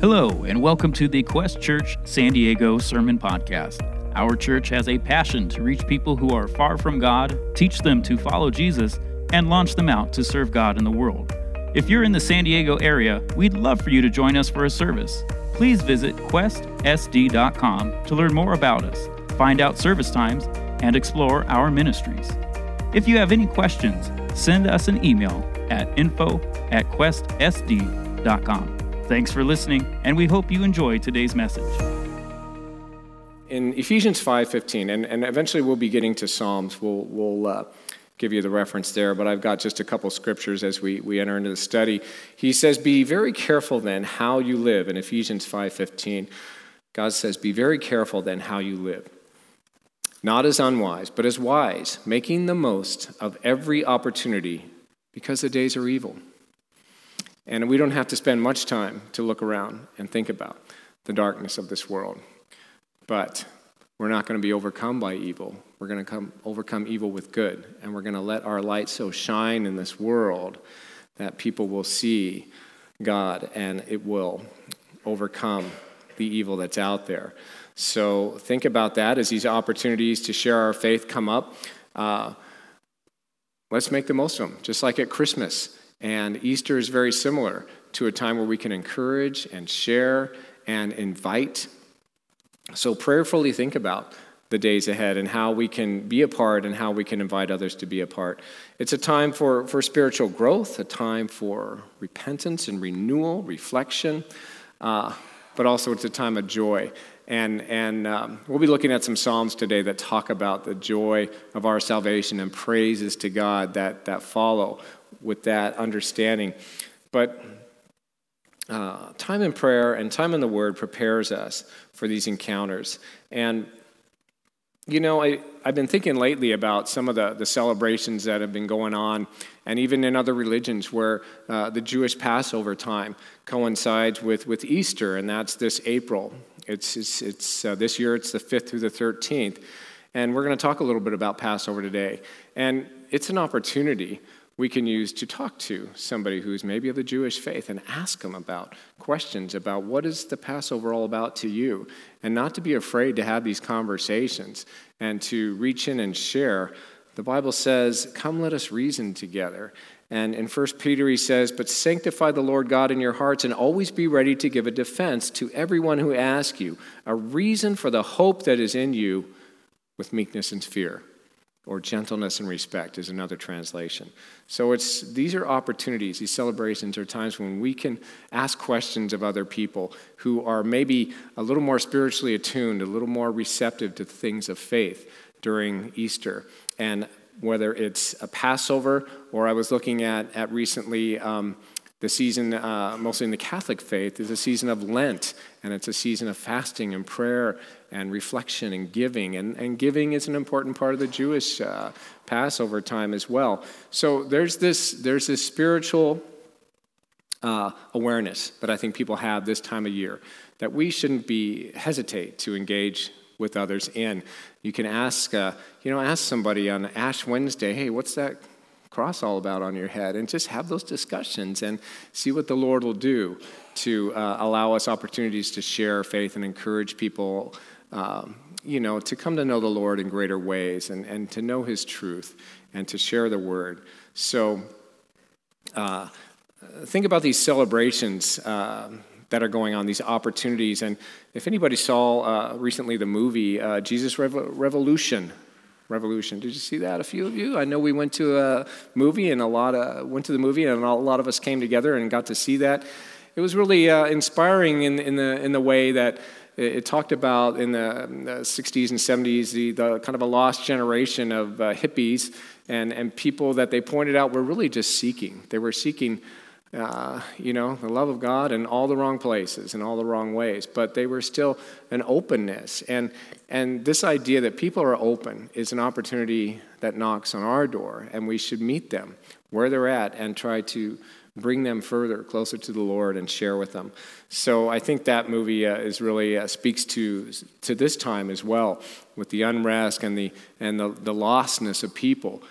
Hello, and welcome to the Quest Church San Diego Sermon Podcast. Our church has a passion to reach people who are far from God, teach them to follow Jesus, and launch them out to serve God in the world. If you're in the San Diego area, we'd love for you to join us for a service. Please visit questsd.com to learn more about us, find out service times, and explore our ministries. If you have any questions, send us an email at info at questsd.com. Thanks for listening, and we hope you enjoy today's message. In Ephesians 5.15, and, and eventually we'll be getting to Psalms, we'll, we'll uh, give you the reference there, but I've got just a couple scriptures as we, we enter into the study. He says, Be very careful then how you live. In Ephesians 5.15, God says, Be very careful then how you live not as unwise, but as wise, making the most of every opportunity because the days are evil. And we don't have to spend much time to look around and think about the darkness of this world. But we're not going to be overcome by evil. We're going to come, overcome evil with good. And we're going to let our light so shine in this world that people will see God and it will overcome the evil that's out there. So think about that as these opportunities to share our faith come up. Uh, let's make the most of them, just like at Christmas. And Easter is very similar to a time where we can encourage and share and invite. So prayerfully think about the days ahead and how we can be a part and how we can invite others to be a part. It's a time for, for spiritual growth, a time for repentance and renewal, reflection, uh, but also it's a time of joy. And, and um, we'll be looking at some Psalms today that talk about the joy of our salvation and praises to God that, that follow with that understanding. But uh, time in prayer and time in the Word prepares us for these encounters. And, you know, I, I've been thinking lately about some of the, the celebrations that have been going on, and even in other religions where uh, the Jewish Passover time coincides with, with Easter, and that's this April. It's, it's, it's uh, this year it's the 5th through the 13th. And we're going to talk a little bit about Passover today. And it's an opportunity we can use to talk to somebody who's maybe of the Jewish faith and ask them about questions about what is the Passover all about to you, and not to be afraid to have these conversations and to reach in and share. The Bible says, Come, let us reason together. And in 1 Peter, he says, But sanctify the Lord God in your hearts and always be ready to give a defense to everyone who asks you, a reason for the hope that is in you with meekness and fear. Or gentleness and respect is another translation. So it's these are opportunities, these celebrations are times when we can ask questions of other people who are maybe a little more spiritually attuned, a little more receptive to things of faith during Easter. And whether it's a Passover or I was looking at, at recently um, the season, uh, mostly in the Catholic faith, is a season of Lent, and it's a season of fasting and prayer and reflection and giving. And, and giving is an important part of the Jewish uh, Passover time as well. So there's this, there's this spiritual uh, awareness that I think people have this time of year that we shouldn't be hesitate to engage with others in. You can ask, uh, you know, ask somebody on Ash Wednesday, hey, what's that cross all about on your head? And just have those discussions and see what the Lord will do to uh, allow us opportunities to share faith and encourage people, um, you know, to come to know the Lord in greater ways and, and to know His truth and to share the word. So, uh, think about these celebrations. Uh, that are going on, these opportunities. And if anybody saw uh, recently the movie uh, Jesus Revolution, Revolution, did you see that? A few of you. I know we went to a movie and a lot of went to the movie and a lot of us came together and got to see that. It was really uh, inspiring in, in the in the way that it, talked about in the, in the 60s and 70s the, the, kind of a lost generation of uh, hippies and, and people that they pointed out were really just seeking. They were seeking uh, you know, the love of God in all the wrong places, in all the wrong ways, but they were still an openness. And, and this idea that people are open is an opportunity that knocks on our door, and we should meet them where they're at and try to bring them further, closer to the Lord, and share with them. So I think that movie uh, is really uh, speaks to, to this time as well, with the unrest and the, and the, the lostness of people.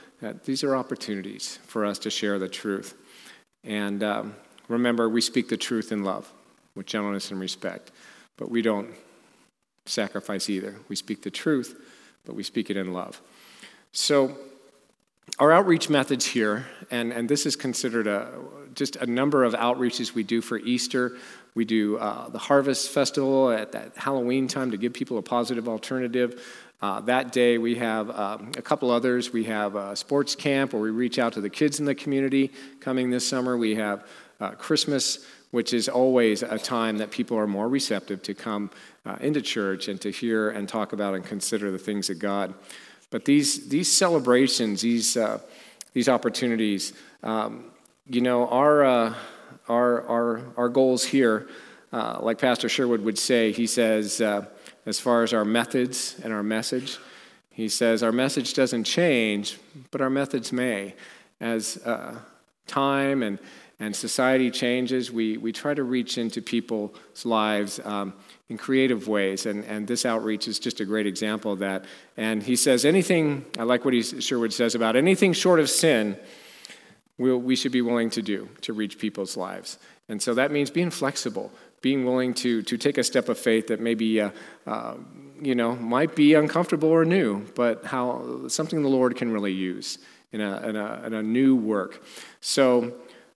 These are opportunities for us to share the truth. And um, remember, we speak the truth in love. with gentleness and respect. But we don't sacrifice either. We speak the truth, but we speak it in love. So, our outreach methods here, and, and this is considered a, just a number of outreaches we do for Easter. We do uh, the Harvest Festival at that Halloween time to give people a positive alternative. Uh, that day, we have um, a couple others. We have a sports camp where we reach out to the kids in the community coming this summer. We have uh, Christmas, which is always a time that people are more receptive to come uh, into church and to hear and talk about and consider the things of God. But these, these celebrations, these, uh, these opportunities, um, you know, our, uh, our, our, our goals here, uh, like Pastor Sherwood would say, he says, as far as our methods and our message. He says, Our message doesn't change, but our methods may. As uh, time and, and society changes, we, we try to reach into people's lives um, in creative ways. And, and this outreach is just a great example of that. And he says, Anything, I like what he, Sherwood says about anything short of sin, we'll, we should be willing to do to reach people's lives. And so that means being flexible, being willing to, to take a step of faith that maybe, uh, uh, you know, might be uncomfortable or new, but how something the Lord can really use in a, in a, in a new work. So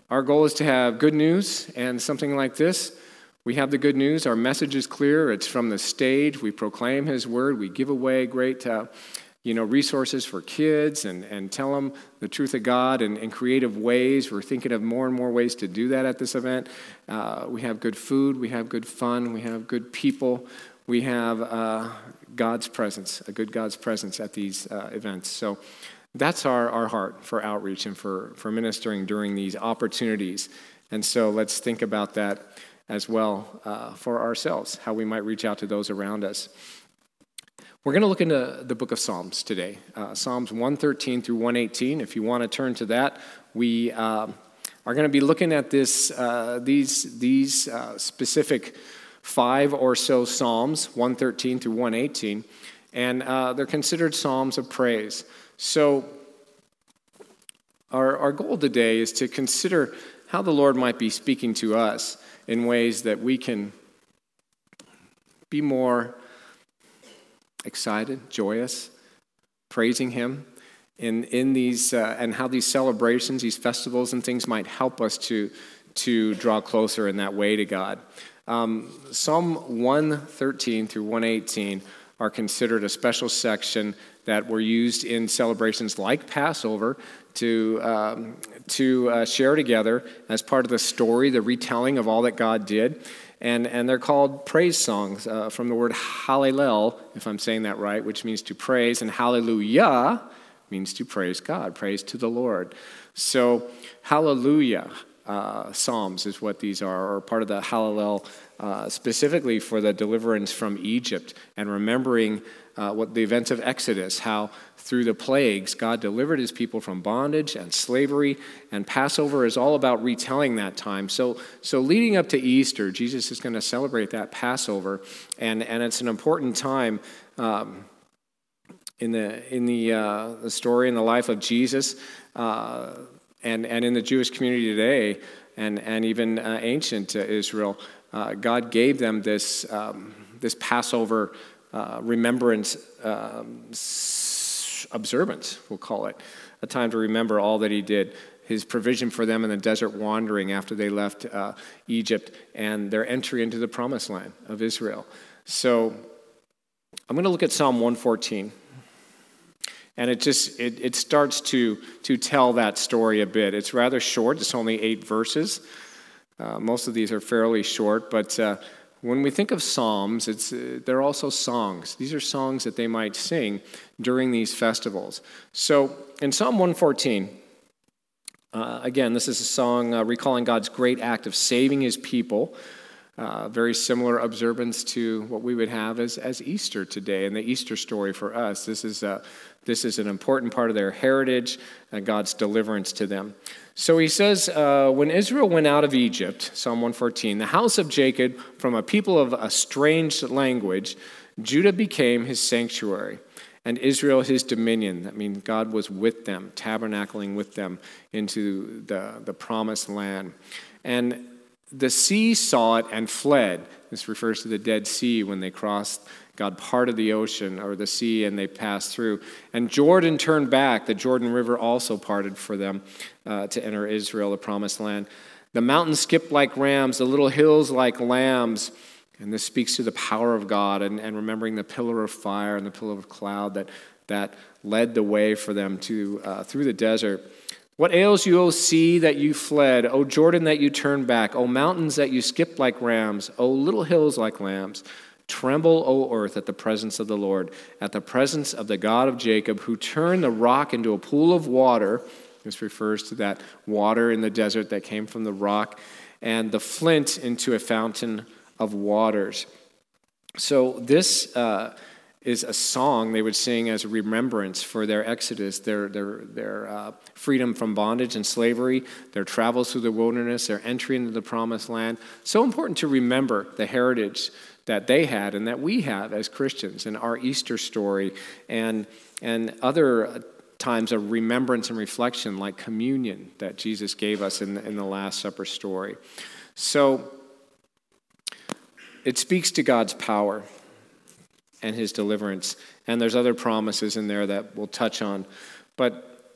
our goal is to have good news and something like this. We have the good news. Our message is clear. It's from the stage. We proclaim His word. We give away great uh, you know, resources for kids and, and tell them the truth of God in, in creative ways. We're thinking of more and more ways to do that at this event. Uh, we have good food, we have good fun, we have good people, we have uh, God's presence, a good God's presence at these uh, events. So that's our, our heart for outreach and for, for ministering during these opportunities. And so let's think about that as well uh, for ourselves, how we might reach out to those around us. We're going to look into the book of Psalms today, uh, Psalms 113 through 118. If you want to turn to that, we uh, are going to be looking at this, uh, these, these uh, specific five or so Psalms, 113 through 118, and uh, they're considered Psalms of praise. So, our, our goal today is to consider how the Lord might be speaking to us in ways that we can be more excited, joyous, praising Him in, in these, uh, and how these celebrations, these festivals and things might help us to, to draw closer in that way to God. Um, Psalm 113 through 118 are considered a special section that were used in celebrations like Passover to, um, to uh, share together as part of the story, the retelling of all that God did and, and they're called praise songs uh, from the word hallel, if I'm saying that right, which means to praise, and hallelujah means to praise God, praise to the Lord. So, hallelujah uh, psalms is what these are, or part of the hallel, uh, specifically for the deliverance from Egypt and remembering uh, what the events of Exodus, how through the plagues God delivered his people from bondage and slavery, and Passover is all about retelling that time. So, so leading up to Easter, Jesus is going to celebrate that Passover, and, and it's an important time. Um, in the in the, uh, the story in the life of Jesus, uh, and and in the Jewish community today, and and even uh, ancient Israel, uh, God gave them this um, this Passover uh, remembrance um, observance, we'll call it, a time to remember all that he did. His provision for them in the desert wandering after they left uh, Egypt and their entry into the promised land of Israel. So I'm going to look at Psalm 114. And it just it, it starts to, to tell that story a bit. It's rather short, it's only eight verses. Uh, most of these are fairly short, but uh, when we think of psalms, it's, uh, they're also songs. These are songs that they might sing during these festivals. So in Psalm 114, uh, again, this is a song uh, recalling God's great act of saving his people. Very similar observance to what we would have as, as Easter today and the Easter story for us. This is, a, this is an important part of their heritage and God's deliverance to them. So he says, uh, when Israel went out of Egypt, Psalm 114, the house of Jacob from a people of a strange language, Judah became his sanctuary, and Israel his dominion. That means God was with them, tabernacling with them into the, the promised land. And the sea saw it and fled. This refers to the Dead Sea when they crossed, God parted the ocean or the sea and they passed through. And Jordan turned back. The Jordan River also parted for them uh, to enter Israel, the promised land. The mountains skipped like rams, the little hills like lambs. And this speaks to the power of God and, and remembering the pillar of fire and the pillar of cloud that, that led the way for them to, uh, through the desert. What ails you, O sea, that you fled? O Jordan, that you turned back? O mountains, that you skipped like rams? O little hills like lambs? Tremble, O earth, at the presence of the Lord, at the presence of the God of Jacob, who turned the rock into a pool of water. This refers to that water in the desert that came from the rock, and the flint into a fountain of waters. So, this. Uh, is a song they would sing as a remembrance for their exodus, their, their, their uh, freedom from bondage and slavery, their travels through the wilderness, their entry into the promised land. So important to remember the heritage that they had and that we have as Christians and our Easter story and, and other times of remembrance and reflection like communion that Jesus gave us in, in the Last Supper story. So it speaks to God's power and his deliverance. And there's other promises in there that we'll touch on. But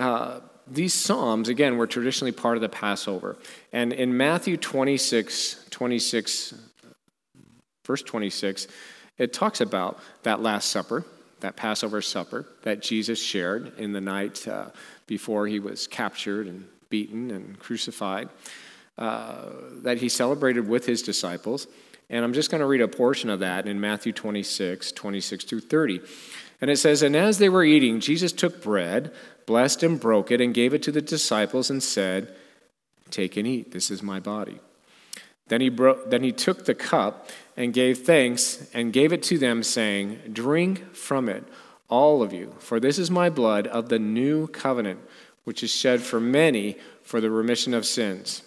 uh, these Psalms, again, were traditionally part of the Passover. And in Matthew 26, 26, verse 26, it talks about that Last Supper, that Passover supper that Jesus shared in the night uh, before he was captured and beaten and crucified, uh, that he celebrated with his disciples. And I'm just going to read a portion of that in Matthew 26, 26 through 30. And it says, And as they were eating, Jesus took bread, blessed and broke it, and gave it to the disciples and said, Take and eat, this is my body. Then he, bro- then he took the cup and gave thanks and gave it to them, saying, Drink from it, all of you, for this is my blood of the new covenant, which is shed for many for the remission of sins.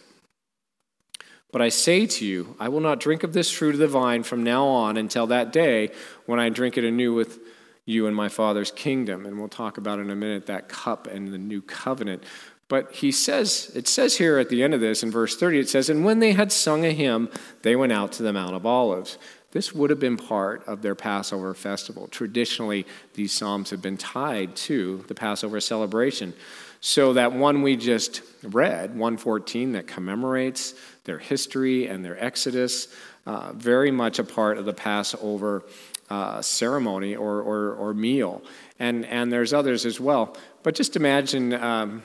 But I say to you, I will not drink of this fruit of the vine from now on until that day when I drink it anew with you in my Father's kingdom. And we'll talk about in a minute that cup and the new covenant. But he says, it says here at the end of this in verse 30, it says, And when they had sung a hymn, they went out to the Mount of Olives. This would have been part of their Passover festival. Traditionally, these Psalms have been tied to the Passover celebration. So that one we just read, 114, that commemorates their history and their exodus, uh, very much a part of the Passover uh, ceremony or, or, or, meal. And, and there's others as well. But just imagine um,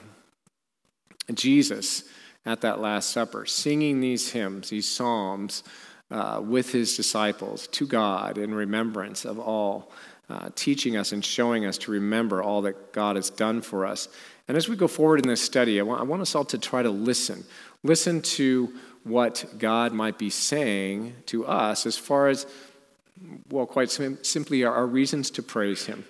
Jesus at that Last Supper singing these hymns, these psalms, uh, with his disciples to God in remembrance of all, uh, teaching us and showing us to remember all that God has done for us. And as we go forward in this study, I want, I want us all to try to listen. Listen to what God might be saying to us as far as, well, quite sim- simply, our reasons to praise Him.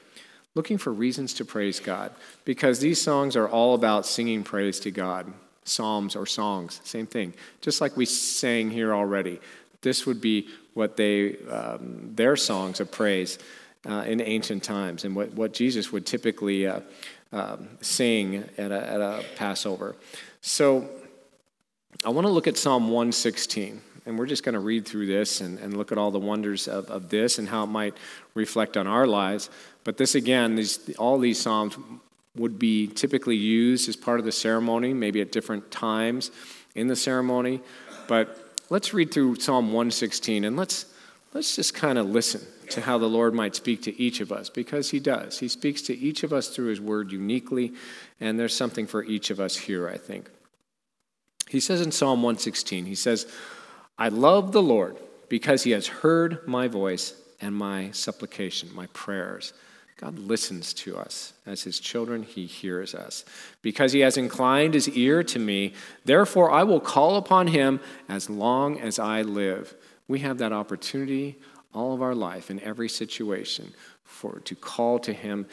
Looking for reasons to praise God. Because these songs are all about singing praise to God. Psalms or songs, same thing. Just like we sang here already. This would be what they, um, their songs of praise uh, in ancient times and what, what Jesus would typically uh, um, sing at a, at a Passover. So I want to look at Psalm 116, and we're just going to read through this and, and look at all the wonders of, of this and how it might reflect on our lives. But this, again, these, all these Psalms would be typically used as part of the ceremony, maybe at different times in the ceremony. But let's read through Psalm 116 and let's, let's just kind of listen to how the Lord might speak to each of us, because He does. He speaks to each of us through His Word uniquely, and there's something for each of us here, I think. He says in Psalm 116, He says, I love the Lord because He has heard my voice and my supplication, my prayers. God listens to us. As his children, he hears us. Because he has inclined his ear to me, therefore I will call upon him as long as I live. We have that opportunity all of our life in every situation for to call to him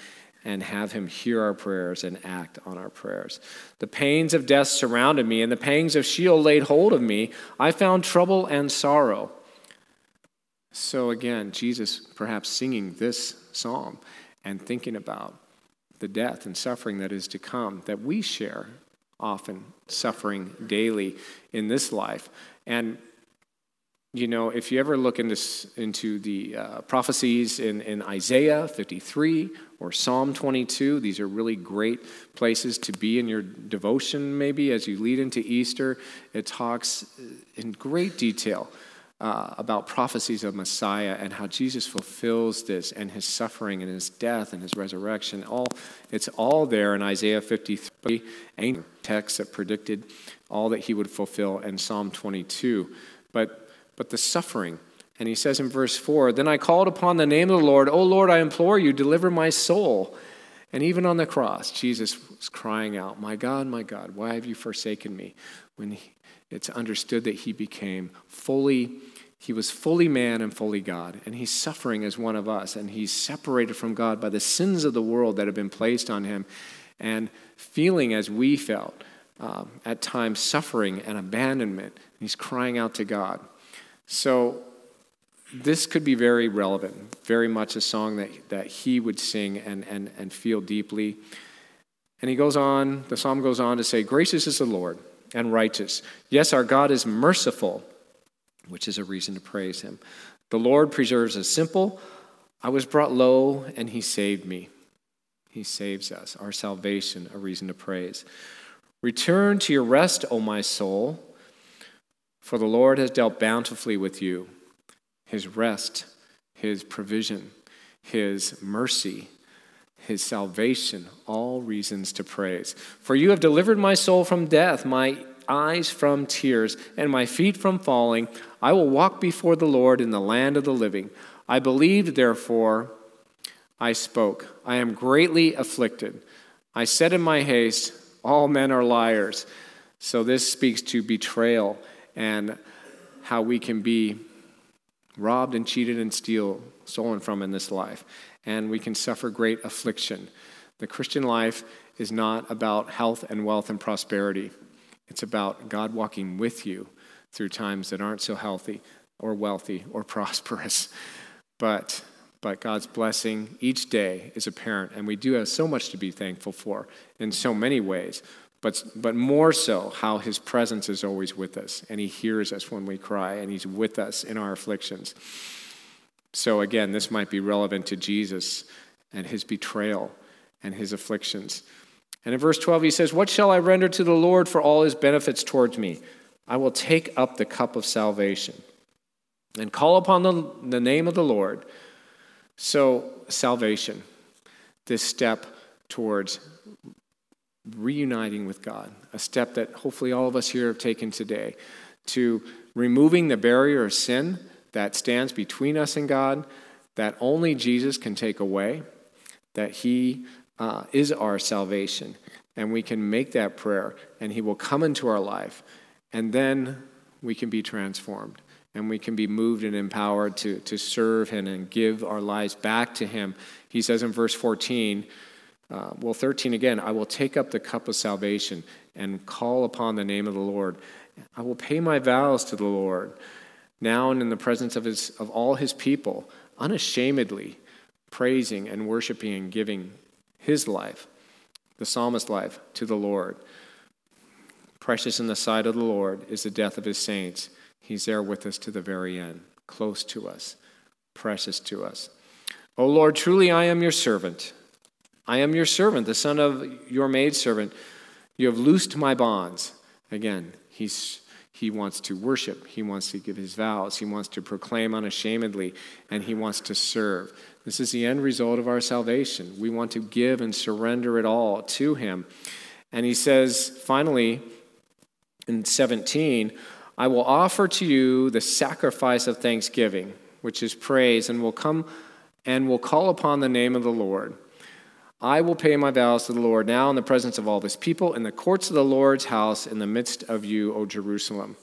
and have him hear our prayers and act on our prayers. The pains of death surrounded me, and the pangs of Sheol laid hold of me. I found trouble and sorrow. So again, Jesus perhaps singing this psalm and thinking about the death and suffering that is to come, that we share often suffering daily in this life. And you know, if you ever look into, into the uh, prophecies in, in Isaiah 53 or Psalm 22, these are really great places to be in your devotion, maybe as you lead into Easter. It talks in great detail uh, about prophecies of Messiah and how Jesus fulfills this and his suffering and his death and his resurrection. All, it's all there in Isaiah 53, ancient texts that predicted all that he would fulfill in Psalm 22. But but the suffering. And he says in verse 4 Then I called upon the name of the Lord, O Lord, I implore you, deliver my soul. And even on the cross, Jesus was crying out, My God, my God, why have you forsaken me? When he, it's understood that he became fully, he was fully man and fully God. And he's suffering as one of us. And he's separated from God by the sins of the world that have been placed on him. And feeling as we felt, um, at times suffering and abandonment. And He's crying out to God. So this could be very relevant, very much a song that, that he would sing and, and, and feel deeply. And he goes on, the psalm goes on to say, Gracious is the Lord and righteous. Yes, our God is merciful, which is a reason to praise him. The Lord preserves the simple. I was brought low, and he saved me. He saves us, our salvation, a reason to praise. Return to your rest, O my soul. For the Lord has dealt bountifully with you. His rest, his provision, his mercy, his salvation, all reasons to praise. For you have delivered my soul from death, my eyes from tears, and my feet from falling. I will walk before the Lord in the land of the living. I believed, therefore, I spoke. I am greatly afflicted. I said in my haste, All men are liars. So this speaks to betrayal and how we can be robbed and cheated and steal, stolen from in this life. And we can suffer great affliction. The Christian life is not about health and wealth and prosperity. It's about God walking with you through times that aren't so healthy or wealthy or prosperous. But but God's blessing each day is apparent, and we do have so much to be thankful for in so many ways but, but more so how his presence is always with us and he hears us when we cry and he's with us in our afflictions. So, again, this might be relevant to Jesus and his betrayal and his afflictions. And in verse 12, he says, What shall I render to the Lord for all his benefits towards me? I will take up the cup of salvation and call upon the, the name of the Lord. So, salvation, this step towards reuniting with God, a step that hopefully all of us here have taken today to removing the barrier of sin that stands between us and God, that only Jesus can take away, that He uh, is our salvation. And we can make that prayer, and He will come into our life, and then we can be transformed. And we can be moved and empowered to, to serve Him and give our lives back to Him. He says in verse 14, uh, well, 13 again, I will take up the cup of salvation and call upon the name of the Lord. I will pay my vows to the Lord now and in the presence of, his, of all his people, unashamedly praising and worshiping and giving his life, the psalmist's life, to the Lord. Precious in the sight of the Lord is the death of his saints. He's there with us to the very end, close to us, precious to us. O Lord, truly I am your servant. I am your servant, the son of your maidservant. You have loosed my bonds. Again, he's, he wants to worship. He wants to give his vows. He wants to proclaim unashamedly, and he wants to serve. This is the end result of our salvation. We want to give and surrender it all to him. And he says, finally, in 17, I will offer to you the sacrifice of thanksgiving, which is praise, and will come and will call upon the name of the Lord. I will pay my vows to the Lord now in the presence of all this people, in the courts of the Lord's house, in the midst of you, O Jerusalem.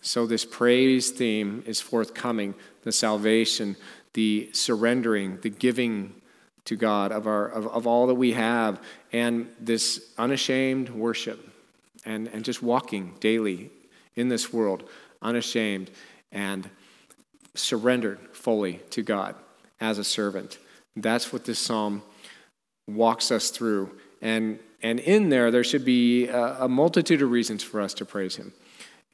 So, this praise theme is forthcoming the salvation, the surrendering, the giving to God of, our, of, of all that we have, and this unashamed worship, and, and just walking daily in this world, unashamed and surrendered fully to God as a servant. That's what this psalm walks us through. And, and in there, there should be a, a multitude of reasons for us to praise Him.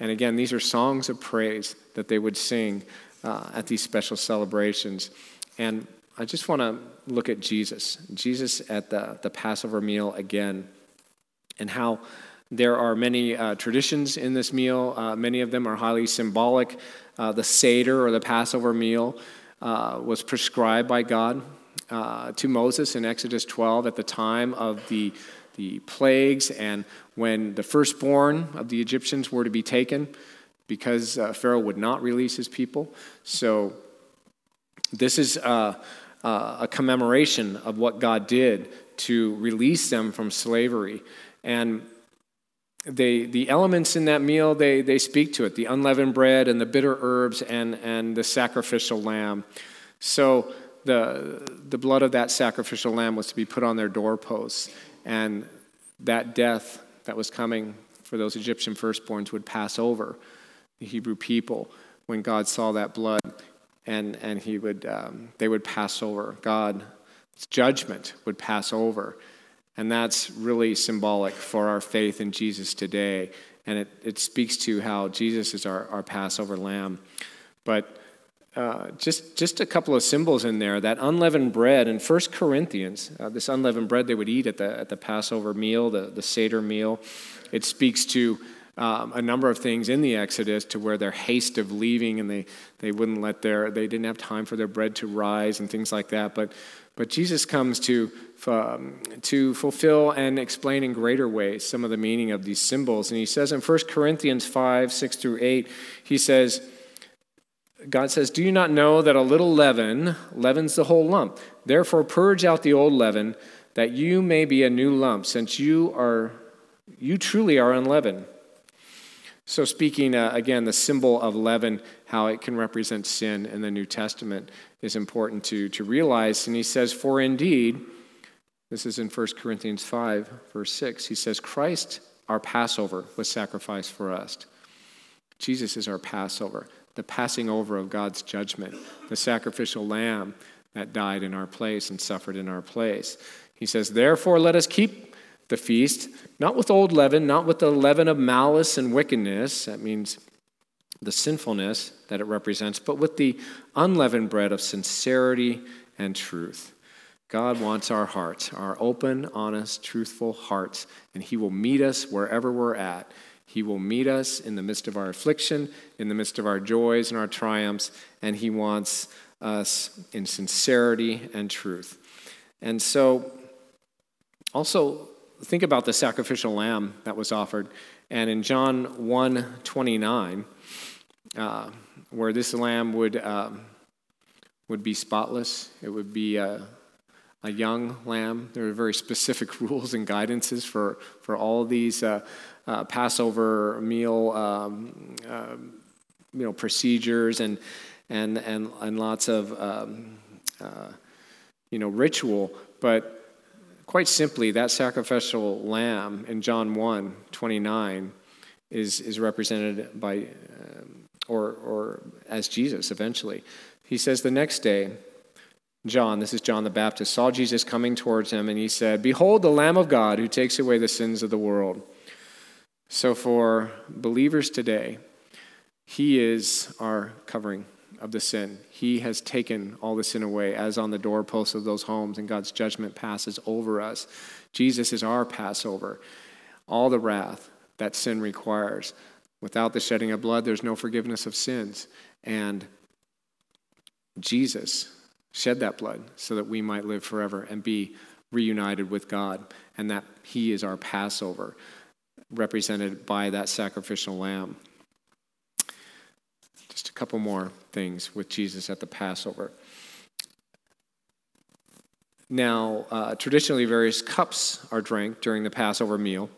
And again, these are songs of praise that they would sing uh, at these special celebrations. And I just want to look at Jesus, Jesus at the, the Passover meal again, and how there are many uh, traditions in this meal. Uh, many of them are highly symbolic. Uh, the Seder or the Passover meal uh, was prescribed by God uh, to Moses in Exodus 12 at the time of the, the plagues and when the firstborn of the Egyptians were to be taken because uh, Pharaoh would not release his people. So, this is a commemoration of what God did to release them from slavery. And they, the elements in that meal, they, they speak to it the unleavened bread and the bitter herbs and, and the sacrificial lamb. So the, the blood of that sacrificial lamb was to be put on their doorposts. And that death that was coming for those Egyptian firstborns would pass over the Hebrew people when God saw that blood. And, and he would, um, they would pass over. God's judgment would pass over. And that's really symbolic for our faith in Jesus today. And it, it speaks to how Jesus is our, our Passover lamb. But uh, just, just a couple of symbols in there. That unleavened bread in 1 Corinthians, uh, this unleavened bread they would eat at the, at the Passover meal, the, the Seder meal, it speaks to um, a number of things in the Exodus to where their haste of leaving and they, they wouldn't let their, they didn't have time for their bread to rise and things like that. But, but Jesus comes to um, to fulfill and explain in greater ways some of the meaning of these symbols. And he says in 1 Corinthians 5 6 through 8, he says, God says, Do you not know that a little leaven leavens the whole lump? Therefore, purge out the old leaven, that you may be a new lump, since you are you truly are unleavened. So, speaking uh, again, the symbol of leaven, how it can represent sin in the New Testament, is important to, to realize. And he says, For indeed, this is in 1 Corinthians 5, verse 6. He says, Christ, our Passover, was sacrificed for us. Jesus is our Passover, the passing over of God's judgment, the sacrificial lamb that died in our place and suffered in our place. He says, Therefore, let us keep the feast, not with old leaven, not with the leaven of malice and wickedness. That means the sinfulness that it represents, but with the unleavened bread of sincerity and truth. God wants our hearts, our open, honest, truthful hearts, and He will meet us wherever we're at. He will meet us in the midst of our affliction, in the midst of our joys and our triumphs, and He wants us in sincerity and truth. And so, also think about the sacrificial lamb that was offered. And in John 1 29, uh, where this lamb would, um, would be spotless, it would be. Uh, a young lamb. There are very specific rules and guidances for, for all these uh, uh, Passover meal um, uh, you know, procedures and, and, and, and lots of um, uh, you know, ritual. But quite simply, that sacrificial lamb in John 1 29 is, is represented by, um, or, or as Jesus eventually. He says the next day, John, this is John the Baptist, saw Jesus coming towards him, and he said, Behold, the Lamb of God who takes away the sins of the world. So, for believers today, he is our covering of the sin. He has taken all the sin away, as on the doorposts of those homes, and God's judgment passes over us. Jesus is our Passover. All the wrath that sin requires. Without the shedding of blood, there's no forgiveness of sins. And Jesus shed that blood so that we might live forever and be reunited with God, and that He is our Passover, represented by that sacrificial lamb. Just a couple more things with Jesus at the Passover. Now, uh, traditionally, various cups are drank during the Passover meal,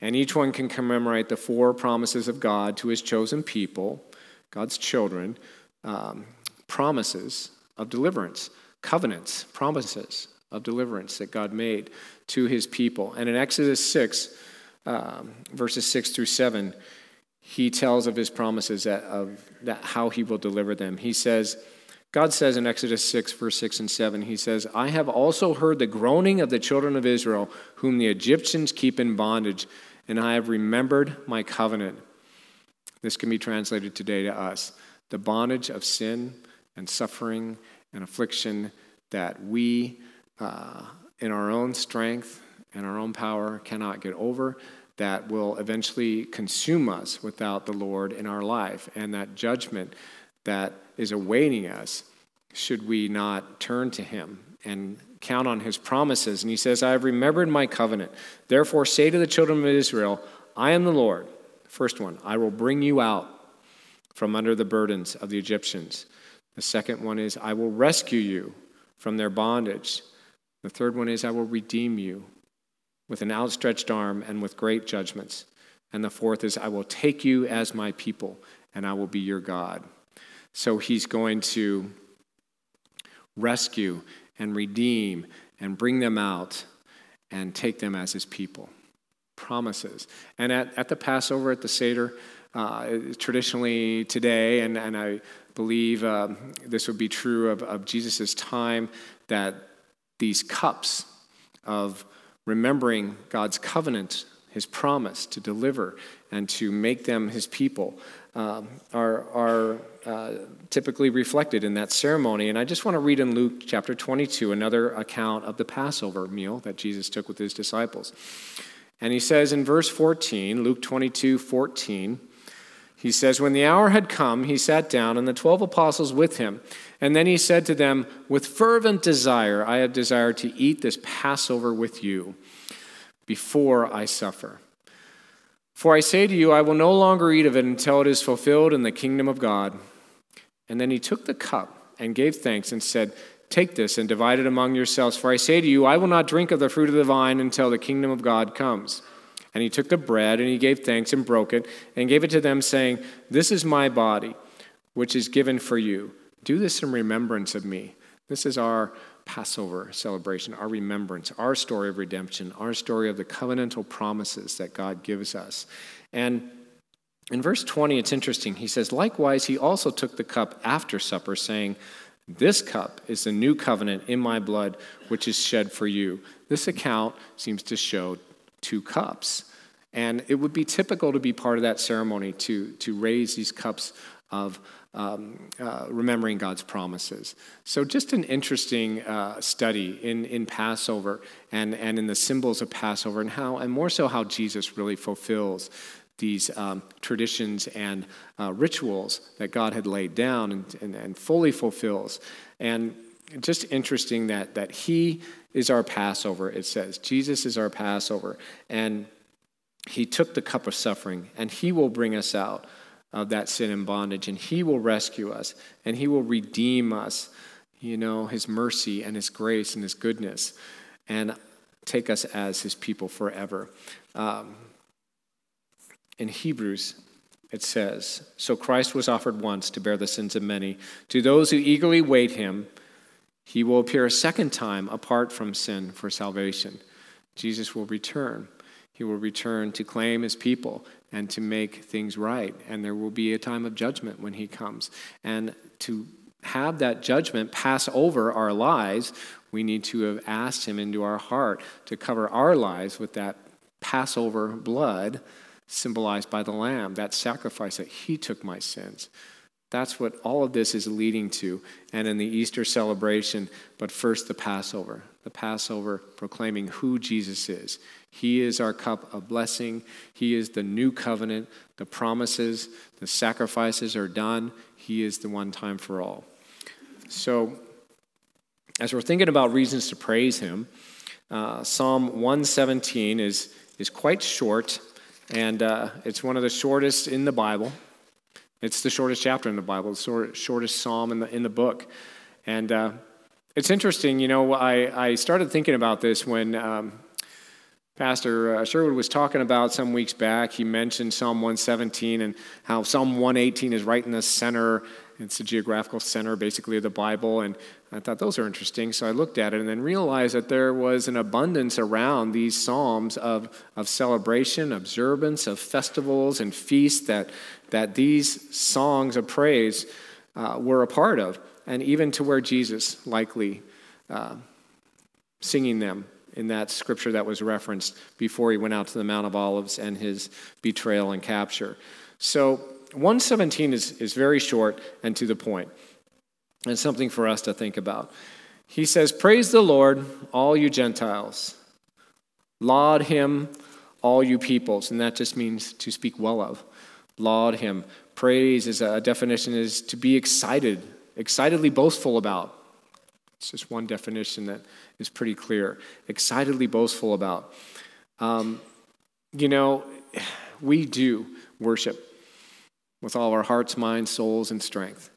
and each one can commemorate the four promises of God to his chosen people, God's children, um, promises of deliverance, covenants, promises of deliverance that God made to his people. And in Exodus 6, um, verses 6 through 7, he tells of his promises that, of that how he will deliver them. He says, God says in Exodus 6, verse 6 and 7, He says, I have also heard the groaning of the children of Israel, whom the Egyptians keep in bondage, and I have remembered my covenant This can be translated today to us the bondage of sin and suffering and affliction that we, uh, in our own strength and our own power, cannot get over, that will eventually consume us without the Lord in our life, and that judgment that is awaiting us should we not turn to Him and count on His promises. And He says, I have remembered my covenant. Therefore, say to the children of Israel, I am the Lord. First one, I will bring you out from under the burdens of the Egyptians. The second one is, I will rescue you from their bondage. The third one is, I will redeem you with an outstretched arm and with great judgments. And the fourth is, I will take you as my people, and I will be your God. So he's going to rescue and redeem and bring them out and take them as his people. Promises. And at, at the Passover, at the Seder, uh, traditionally today, and, and I believe uh, this would be true of, of Jesus' time, that these cups of remembering God's covenant, his promise to deliver and to make them his people, um, are, are uh, typically reflected in that ceremony. And I just want to read in Luke chapter 22 another account of the Passover meal that Jesus took with his disciples. And he says in verse 14, Luke 22 14, he says, When the hour had come, he sat down, and the twelve apostles with him. And then he said to them, With fervent desire, I have desired to eat this Passover with you before I suffer. For I say to you, I will no longer eat of it until it is fulfilled in the kingdom of God. And then he took the cup and gave thanks and said, Take this and divide it among yourselves. For I say to you, I will not drink of the fruit of the vine until the kingdom of God comes. And he took the bread and he gave thanks and broke it and gave it to them, saying, This is my body, which is given for you. Do this in remembrance of me. This is our Passover celebration, our remembrance, our story of redemption, our story of the covenantal promises that God gives us. And in verse 20, it's interesting. He says, Likewise, he also took the cup after supper, saying, This cup is the new covenant in my blood, which is shed for you. This account seems to show two cups. And it would be typical to be part of that ceremony to, to raise these cups of um, uh, remembering God's promises. So, just an interesting uh, study in, in Passover and, and in the symbols of Passover, and how, and more so, how Jesus really fulfills these um, traditions and uh, rituals that God had laid down and, and, and fully fulfills. And just interesting that, that He is our Passover, it says. Jesus is our Passover. And he took the cup of suffering, and he will bring us out of that sin and bondage, and he will rescue us, and he will redeem us, you know, his mercy and his grace and his goodness, and take us as his people forever. Um, in Hebrews, it says, So Christ was offered once to bear the sins of many. To those who eagerly wait him, he will appear a second time apart from sin for salvation. Jesus will return. He will return to claim his people and to make things right. And there will be a time of judgment when he comes. And to have that judgment pass over our lives, we need to have asked him into our heart to cover our lives with that Passover blood symbolized by the Lamb, that sacrifice that he took my sins. That's what all of this is leading to. And in the Easter celebration, but first the Passover. The Passover proclaiming who Jesus is. He is our cup of blessing. He is the new covenant. The promises, the sacrifices are done. He is the one time for all. So, as we're thinking about reasons to praise Him, uh, Psalm 117 is, is quite short, and uh, it's one of the shortest in the Bible. It's the shortest chapter in the Bible, the shortest psalm in the, in the book. And uh, it's interesting, you know, I, I started thinking about this when um, Pastor uh, Sherwood was talking about some weeks back. He mentioned Psalm 117 and how Psalm 118 is right in the center. It's the geographical center, basically, of the Bible. And I thought those are interesting. So I looked at it and then realized that there was an abundance around these Psalms of, of celebration, observance, of festivals and feasts that that these songs of praise uh, were a part of, and even to where Jesus likely uh, singing them in that scripture that was referenced before he went out to the Mount of Olives and his betrayal and capture. So, 117 is, is very short and to the point, and something for us to think about. He says, Praise the Lord, all you Gentiles. Laud him, all you peoples. And that just means to speak well of. Laud him. Praise is a definition is to be excited, excitedly boastful about. It's just one definition that is pretty clear. Excitedly boastful about. Um, you know, we do worship with all our hearts, minds, souls, and strength.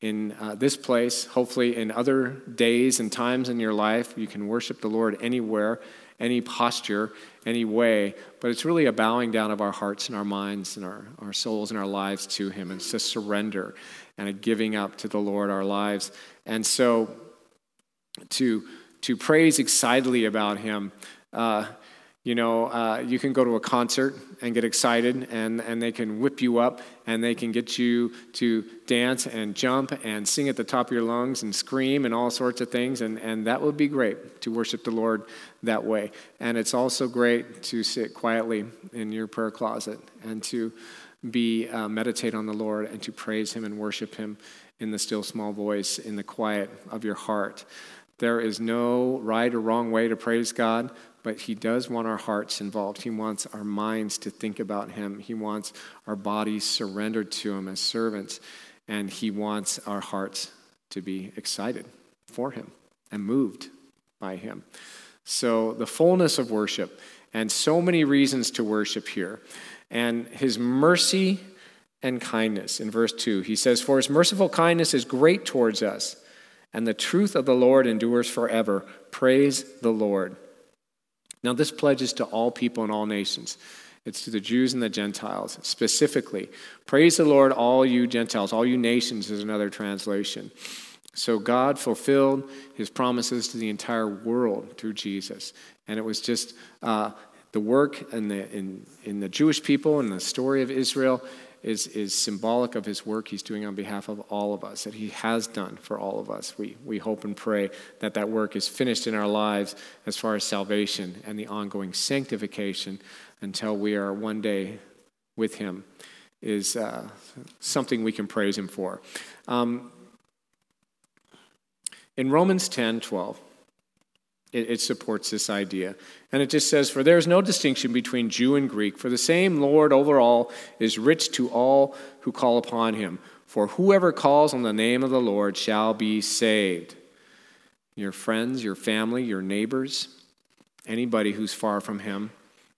In uh, this place, hopefully in other days and times in your life, you can worship the Lord anywhere, any posture, any way, but it's really a bowing down of our hearts and our minds and our, our souls and our lives to Him. It's a surrender and a giving up to the Lord our lives. And so to, to praise excitedly about Him, uh, you know, uh, you can go to a concert and get excited, and, and they can whip you up, and they can get you to dance and jump and sing at the top of your lungs and scream and all sorts of things, and, and that would be great to worship the Lord that way. And it's also great to sit quietly in your prayer closet and to be uh, meditate on the Lord and to praise Him and worship Him in the still small voice, in the quiet of your heart. There is no right or wrong way to praise God, but He does want our hearts involved. He wants our minds to think about Him. He wants our bodies surrendered to Him as servants. And He wants our hearts to be excited for Him and moved by Him. So, the fullness of worship, and so many reasons to worship here. And His mercy and kindness. In verse 2, He says, For His merciful kindness is great towards us, and the truth of the Lord endures forever. Praise the Lord. Now, this pledge is to all people and all nations. It's to the Jews and the Gentiles specifically. Praise the Lord, all you Gentiles, all you nations is another translation. So God fulfilled his promises to the entire world through Jesus. And it was just uh, the work in the, in, in the Jewish people and the story of Israel is, is symbolic of his work he's doing on behalf of all of us, that he has done for all of us. We, we hope and pray that that work is finished in our lives as far as salvation and the ongoing sanctification until we are one day with him is uh, something we can praise him for. Um, in Romans 10 12, it, it, supports this idea. And it just says, For there is no distinction between Jew and Greek, for the same Lord over all is rich to all who call upon him. For whoever calls on the name of the Lord shall be saved. Your friends, your family, your neighbors, anybody who's far from him,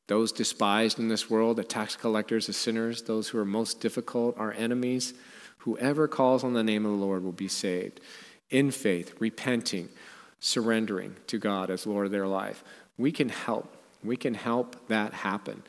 those despised in this world, the tax collectors, the sinners, those who are most difficult, our enemies, whoever calls on the name of the Lord will be saved. In faith, repenting, surrendering to God as Lord of their life. We can help. We can help that happen.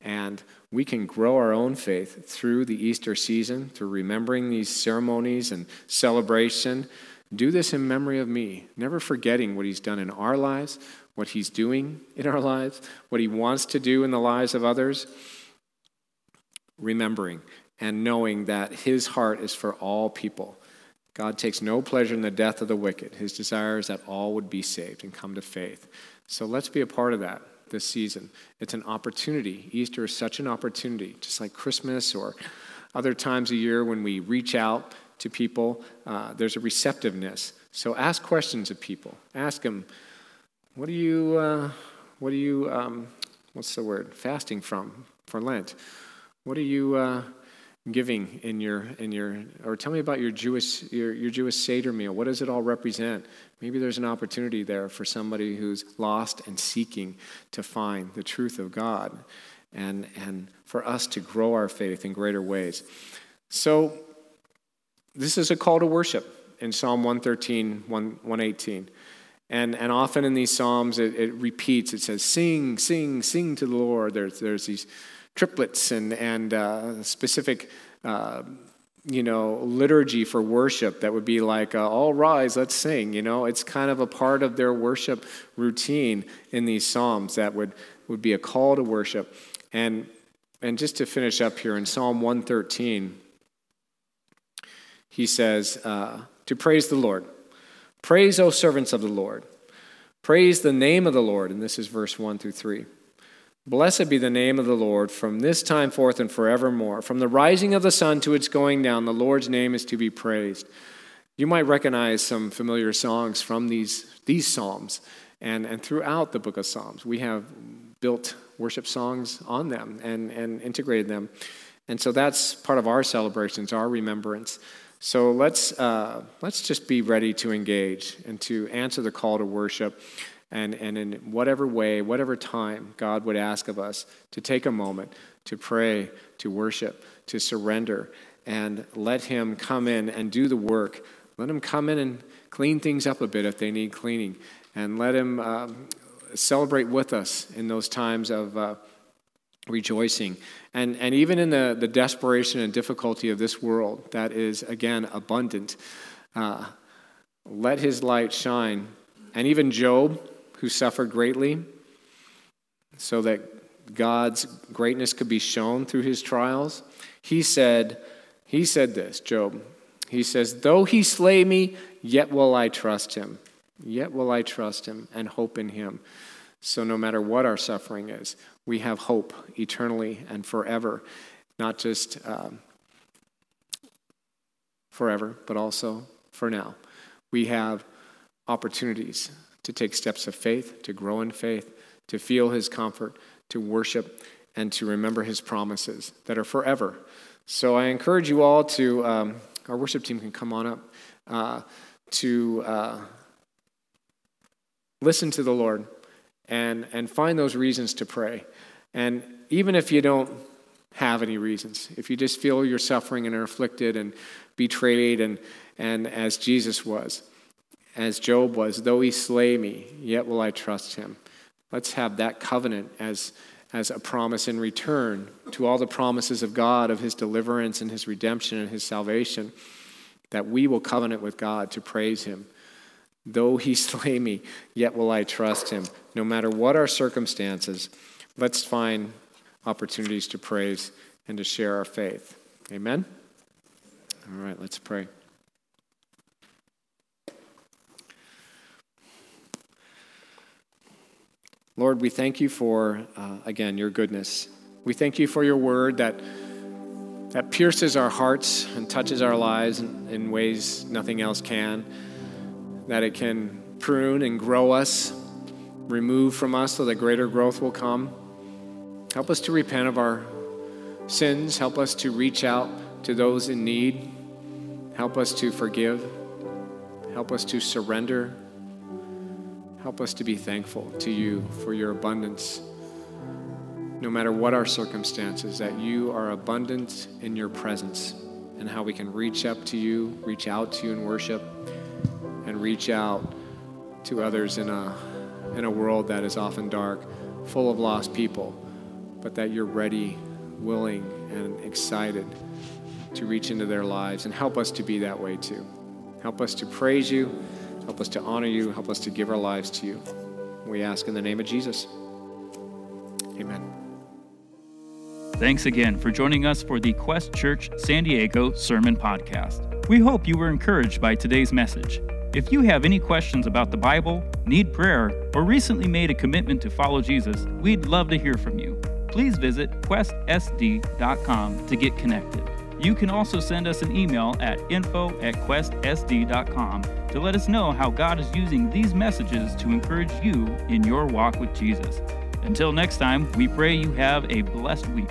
And we can grow our own faith through the Easter season, through remembering these ceremonies and celebration. Do this in memory of me, never forgetting what He's done in our lives, what He's doing in our lives, what He wants to do in the lives of others. Remembering and knowing that His heart is for all people God takes no pleasure in the death of the wicked. His desire is that all would be saved and come to faith. So let's be a part of that this season. It's an opportunity. Easter is such an opportunity, just like Christmas or other times a year when we reach out to people. Uh, there's a receptiveness. So ask questions of people. Ask them, what are you, uh, what are you, um, what's the word, fasting from for Lent? What are you, uh, giving in your in your or tell me about your Jewish your, your Jewish Seder meal. What does it all represent? Maybe there's an opportunity there for somebody who's lost and seeking to find the truth of God and and for us to grow our faith in greater ways. So this is a call to worship in Psalm 113, 118. And, and often in these Psalms, it, it repeats, it says, Sing, sing, sing to the Lord. There's, there's these triplets and, and uh, specific uh, you know liturgy for worship that would be like uh, all rise let's sing you know? It's kind of a part of their worship routine in these psalms that would would be a call to worship. And and just to finish up here in psalm 113 he says uh, to praise the lord. Praise o servants of the lord. Praise the name of the lord. And this is verse 1 through 3 Blessed be the name of the Lord from this time forth and forevermore. From the rising of the sun to its going down, the Lord's name is to be praised. You might recognize some familiar songs from these, these Psalms. And, and throughout the book of Psalms, we have built worship songs on them and, and integrated them. And so that's part of our celebrations, our remembrance. So let's, uh, let's just be ready to engage and to answer the call to worship and, and in whatever way, whatever time God would ask of us to take a moment to pray, to worship, to surrender, and let Him come in and do the work. Let Him come in and clean things up a bit if they need cleaning, and let Him um, celebrate with us in those times of uh, rejoicing. And, and even in the, the desperation and difficulty of this world that is, again, abundant, uh, let His light shine. And even Job, who suffered greatly so that God's greatness could be shown through his trials. He said, he said this, Job. He says, Though he slay me, yet will I trust him. Yet will I trust him and hope in him. So, no matter what our suffering is, we have hope eternally and forever, not just um, forever, but also for now. We have opportunities to take steps of faith, to grow in faith, to feel his comfort, to worship, and to remember his promises that are forever. So I encourage you all to, um, our worship team can come on up, uh, to uh, listen to the Lord and, and find those reasons to pray. And even if you don't have any reasons, if you just feel you're suffering and are afflicted and betrayed, and, and as Jesus was, as Job was, though he slay me, yet will I trust him. Let's have that covenant as, as a promise in return to all the promises of God, of his deliverance and his redemption and his salvation, that we will covenant with God to praise him. Though he slay me, yet will I trust him. No matter what our circumstances, let's find opportunities to praise and to share our faith. Amen? All right, let's pray. Lord, we thank you for, uh, again, your goodness. We thank you for your word that, that pierces our hearts and touches our lives in, in ways nothing else can, that it can prune and grow us, remove from us so that greater growth will come. Help us to repent of our sins. Help us to reach out to those in need. Help us to forgive. Help us to surrender Help us to be thankful to you for your abundance. No matter what our circumstances, that you are abundant in your presence and how we can reach up to you, reach out to you in worship, and reach out to others in a, in a world that is often dark, full of lost people, but that you're ready, willing, and excited to reach into their lives and help us to be that way too. Help us to praise you Help us to honor you. Help us to give our lives to you. We ask in the name of Jesus. Amen. Thanks again for joining us for the Quest Church San Diego Sermon Podcast. We hope you were encouraged by today's message. If you have any questions about the Bible, need prayer, or recently made a commitment to follow Jesus, we'd love to hear from you. Please visit questsd.com to get connected. You can also send us an email at info at questsd.com to let us know how God is using these messages to encourage you in your walk with Jesus. Until next time, we pray you have a blessed week.